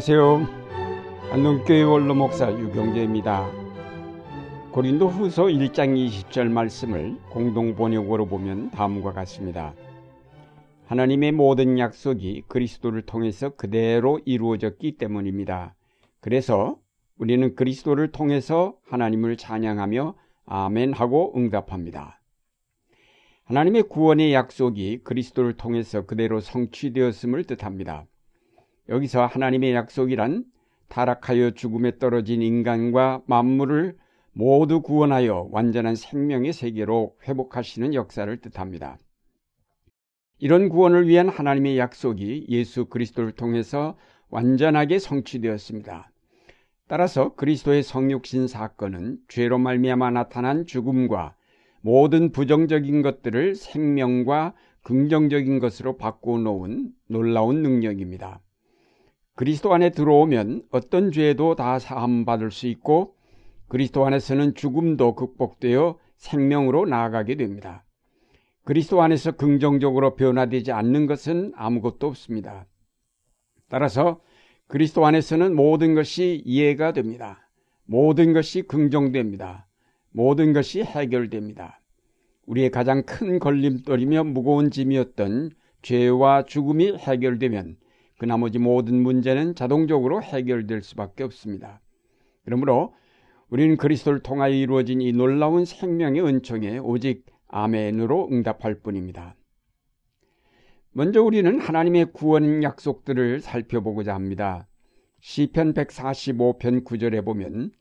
안녕하세요. 안동교회 원로 목사 유경재입니다. 고린도 후서 1장 20절 말씀을 공동 번역으로 보면 다음과 같습니다. 하나님의 모든 약속이 그리스도를 통해서 그대로 이루어졌기 때문입니다. 그래서 우리는 그리스도를 통해서 하나님을 찬양하며 아멘 하고 응답합니다. 하나님의 구원의 약속이 그리스도를 통해서 그대로 성취되었음을 뜻합니다. 여기서 하나님의 약속이란 타락하여 죽음에 떨어진 인간과 만물을 모두 구원하여 완전한 생명의 세계로 회복하시는 역사를 뜻합니다. 이런 구원을 위한 하나님의 약속이 예수 그리스도를 통해서 완전하게 성취되었습니다. 따라서 그리스도의 성육신 사건은 죄로 말미암아 나타난 죽음과 모든 부정적인 것들을 생명과 긍정적인 것으로 바꾸어 놓은 놀라운 능력입니다. 그리스도 안에 들어오면 어떤 죄도 다 사함받을 수 있고 그리스도 안에서는 죽음도 극복되어 생명으로 나아가게 됩니다. 그리스도 안에서 긍정적으로 변화되지 않는 것은 아무것도 없습니다. 따라서 그리스도 안에서는 모든 것이 이해가 됩니다. 모든 것이 긍정됩니다. 모든 것이 해결됩니다. 우리의 가장 큰 걸림돌이며 무거운 짐이었던 죄와 죽음이 해결되면 그 나머지 모든 문제는 자동적으로 해결될 수밖에 없습니다. 그러므로 우리는 그리스도를 통하여 이루어진 이 놀라운 생명의 은총에 오직 아멘으로 응답할 뿐입니다. 먼저 우리는 하나님의 구원 약속들을 살펴보고자 합니다. 시편 145편 9절에 보면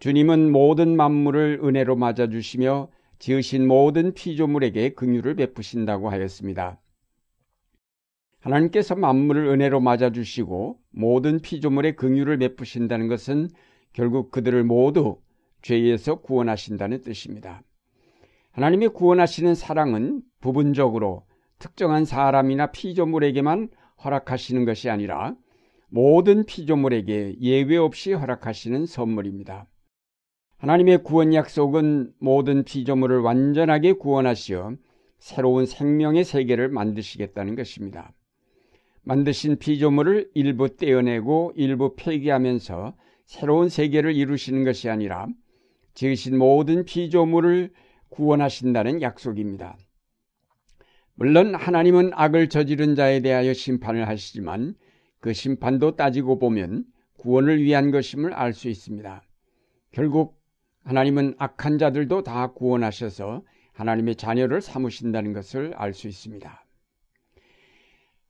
주님은 모든 만물을 은혜로 맞아 주시며 지으신 모든 피조물에게 긍휼을 베푸신다고 하였습니다. 하나님께서 만물을 은혜로 맞아주시고 모든 피조물의 긍휼을 베푸신다는 것은 결국 그들을 모두 죄에서 구원하신다는 뜻입니다. 하나님의 구원하시는 사랑은 부분적으로 특정한 사람이나 피조물에게만 허락하시는 것이 아니라 모든 피조물에게 예외 없이 허락하시는 선물입니다. 하나님의 구원 약속은 모든 피조물을 완전하게 구원하시어 새로운 생명의 세계를 만드시겠다는 것입니다. 만드신 피조물을 일부 떼어내고 일부 폐기하면서 새로운 세계를 이루시는 것이 아니라 지으신 모든 피조물을 구원하신다는 약속입니다. 물론 하나님은 악을 저지른 자에 대하여 심판을 하시지만 그 심판도 따지고 보면 구원을 위한 것임을 알 수 있습니다. 결국 하나님은 악한 자들도 다 구원하셔서 하나님의 자녀를 삼으신다는 것을 알 수 있습니다.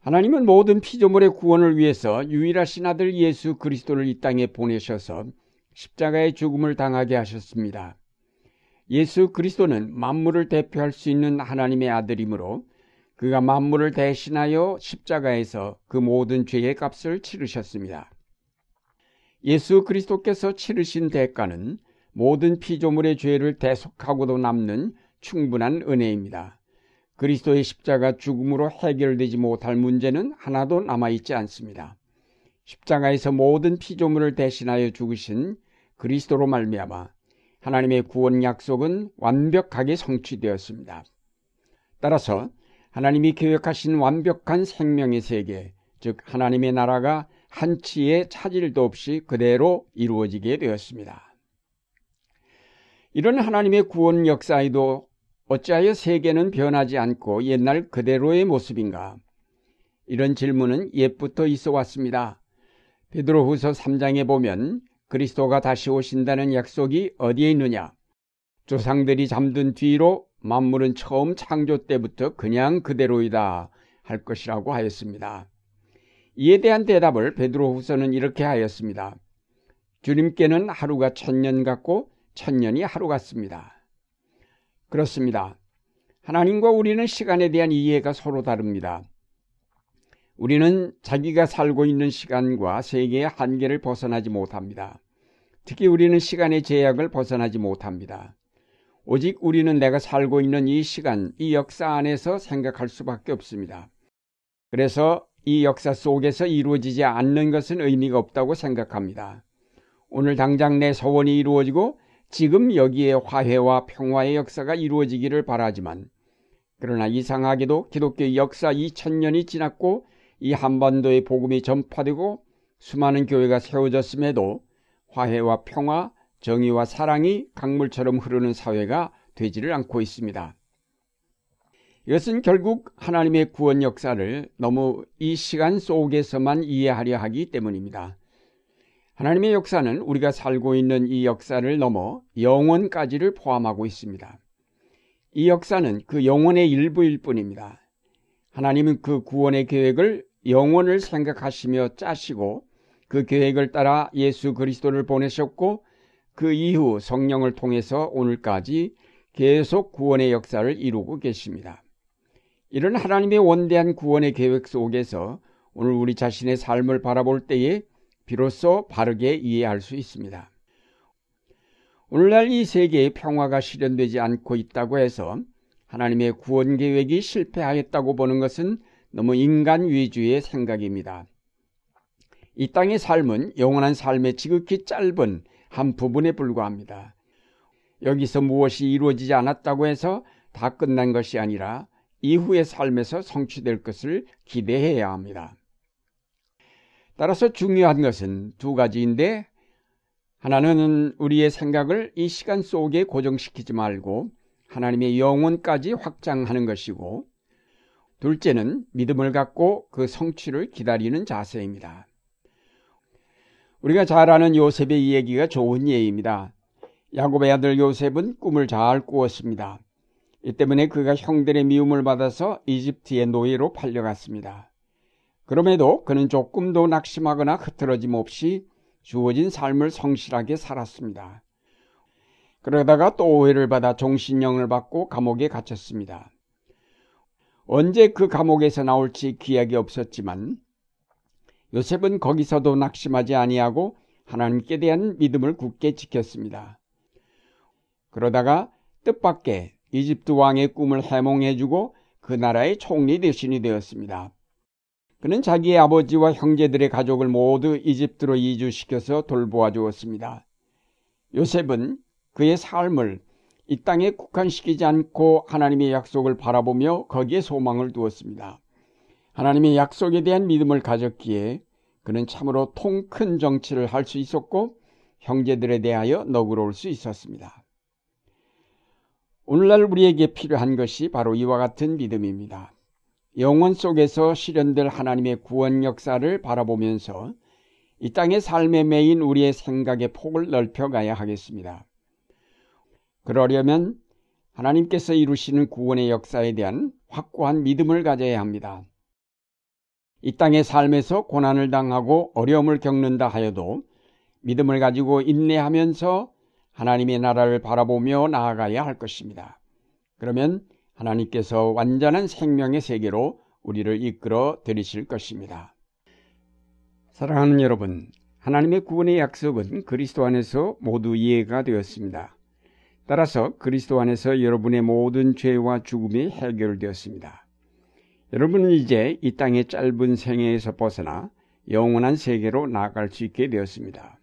하나님은 모든 피조물의 구원을 위해서 유일하신 아들 예수 그리스도를 이 땅에 보내셔서 십자가의 죽음을 당하게 하셨습니다. 예수 그리스도는 만물을 대표할 수 있는 하나님의 아들이므로 그가 만물을 대신하여 십자가에서 그 모든 죄의 값을 치르셨습니다. 예수 그리스도께서 치르신 대가는 모든 피조물의 죄를 대속하고도 남는 충분한 은혜입니다. 그리스도의 십자가 죽음으로 해결되지 못할 문제는 하나도 남아있지 않습니다. 십자가에서 모든 피조물을 대신하여 죽으신 그리스도로 말미암아 하나님의 구원 약속은 완벽하게 성취되었습니다. 따라서 하나님이 계획하신 완벽한 생명의 세계, 즉 하나님의 나라가 한치의 차질도 없이 그대로 이루어지게 되었습니다. 이런 하나님의 구원 역사에도 어찌하여 세계는 변하지 않고 옛날 그대로의 모습인가? 이런 질문은 옛부터 있어 왔습니다. 베드로후서 3장에 보면 그리스도가 다시 오신다는 약속이 어디에 있느냐? 조상들이 잠든 뒤로 만물은 처음 창조 때부터 그냥 그대로이다 할 것이라고 하였습니다. 이에 대한 대답을 베드로후서는 이렇게 하였습니다. 주님께는 하루가 천년 같고 천년이 하루 같습니다. 그렇습니다. 하나님과 우리는 시간에 대한 이해가 서로 다릅니다. 우리는 자기가 살고 있는 시간과 세계의 한계를 벗어나지 못합니다. 특히 우리는 시간의 제약을 벗어나지 못합니다. 오직 우리는 내가 살고 있는 이 시간, 이 역사 안에서 생각할 수밖에 없습니다. 그래서 이 역사 속에서 이루어지지 않는 것은 의미가 없다고 생각합니다. 오늘 당장 내 소원이 이루어지고 지금 여기에 화해와 평화의 역사가 이루어지기를 바라지만 그러나 이상하게도 기독교 역사 2000년이 지났고 이 한반도의 복음이 전파되고 수많은 교회가 세워졌음에도 화해와 평화, 정의와 사랑이 강물처럼 흐르는 사회가 되지를 않고 있습니다. 이것은 결국 하나님의 구원 역사를 너무 이 시간 속에서만 이해하려 하기 때문입니다. 하나님의 역사는 우리가 살고 있는 이 역사를 넘어 영원까지를 포함하고 있습니다. 이 역사는 그 영혼의 일부일 뿐입니다. 하나님은 그 구원의 계획을 영혼을 생각하시며 짜시고 그 계획을 따라 예수 그리스도를 보내셨고 그 이후 성령을 통해서 오늘까지 계속 구원의 역사를 이루고 계십니다. 이런 하나님의 원대한 구원의 계획 속에서 오늘 우리 자신의 삶을 바라볼 때에 비로소 바르게 이해할 수 있습니다. 오늘날 이 세계에 평화가 실현되지 않고 있다고 해서 하나님의 구원 계획이 실패하였다고 보는 것은 너무 인간 위주의 생각입니다. 이 땅의 삶은 영원한 삶의 지극히 짧은 한 부분에 불과합니다. 여기서 무엇이 이루어지지 않았다고 해서 다 끝난 것이 아니라 이후의 삶에서 성취될 것을 기대해야 합니다. 따라서 중요한 것은 두 가지인데 하나는 우리의 생각을 이 시간 속에 고정시키지 말고 하나님의 영혼까지 확장하는 것이고 둘째는 믿음을 갖고 그 성취를 기다리는 자세입니다. 우리가 잘 아는 요셉의 이야기가 좋은 예입니다. 야곱의 아들 요셉은 꿈을 잘 꾸었습니다. 이 때문에 그가 형들의 미움을 받아서 이집트의 노예로 팔려갔습니다. 그럼에도 그는 조금도 낙심하거나 흐트러짐 없이 주어진 삶을 성실하게 살았습니다. 그러다가 또 오해를 받아 종신령을 받고 감옥에 갇혔습니다. 언제 그 감옥에서 나올지 기약이 없었지만 요셉은 거기서도 낙심하지 아니하고 하나님께 대한 믿음을 굳게 지켰습니다. 그러다가 뜻밖의 이집트 왕의 꿈을 해몽해주고 그 나라의 총리 대신이 되었습니다. 그는 자기의 아버지와 형제들의 가족을 모두 이집트로 이주시켜서 돌보아 주었습니다. 요셉은 그의 삶을 이 땅에 국한시키지 않고 하나님의 약속을 바라보며 거기에 소망을 두었습니다. 하나님의 약속에 대한 믿음을 가졌기에 그는 참으로 통 큰 정치를 할 수 있었고 형제들에 대하여 너그러울 수 있었습니다. 오늘날 우리에게 필요한 것이 바로 이와 같은 믿음입니다. 영원 속에서 실현될 하나님의 구원 역사를 바라보면서 이 땅의 삶에 매인 우리의 생각의 폭을 넓혀가야 하겠습니다. 그러려면 하나님께서 이루시는 구원의 역사에 대한 확고한 믿음을 가져야 합니다. 이 땅의 삶에서 고난을 당하고 어려움을 겪는다 하여도 믿음을 가지고 인내하면서 하나님의 나라를 바라보며 나아가야 할 것입니다. 그러면 하나님께서 완전한 생명의 세계로 우리를 이끌어 들이실 것입니다. 사랑하는 여러분, 하나님의 구원의 약속은 그리스도 안에서 모두 이해가 되었습니다. 따라서 그리스도 안에서 여러분의 모든 죄와 죽음이 해결되었습니다. 여러분은 이제 이 땅의 짧은 생애에서 벗어나 영원한 세계로 나아갈 수 있게 되었습니다.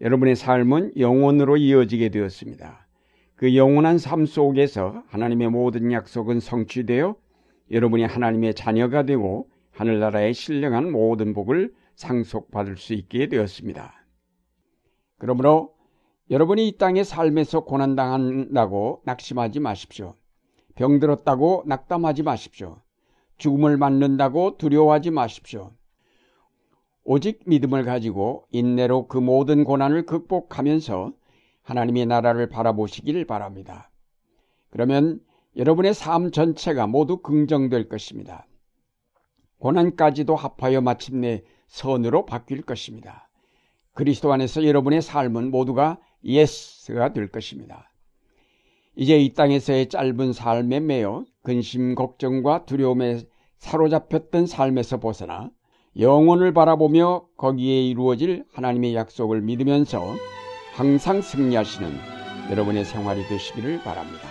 여러분의 삶은 영원으로 이어지게 되었습니다. 그 영원한 삶 속에서 하나님의 모든 약속은 성취되어 여러분이 하나님의 자녀가 되고 하늘나라의 신령한 모든 복을 상속받을 수 있게 되었습니다. 그러므로 여러분이 이 땅의 삶에서 고난당한다고 낙심하지 마십시오. 병들었다고 낙담하지 마십시오. 죽음을 맞는다고 두려워하지 마십시오. 오직 믿음을 가지고 인내로 그 모든 고난을 극복하면서 하나님의 나라를 바라보시길 바랍니다. 그러면 여러분의 삶 전체가 모두 긍정될 것입니다. 고난까지도 합하여 마침내 선으로 바뀔 것입니다. 그리스도 안에서 여러분의 삶은 모두가 yes가 될 것입니다. 이제 이 땅에서의 짧은 삶에 매여 근심, 걱정과 두려움에 사로잡혔던 삶에서 벗어나 영혼을 바라보며 거기에 이루어질 하나님의 약속을 믿으면서 항상 승리하시는 여러분의 생활이 되시기를 바랍니다.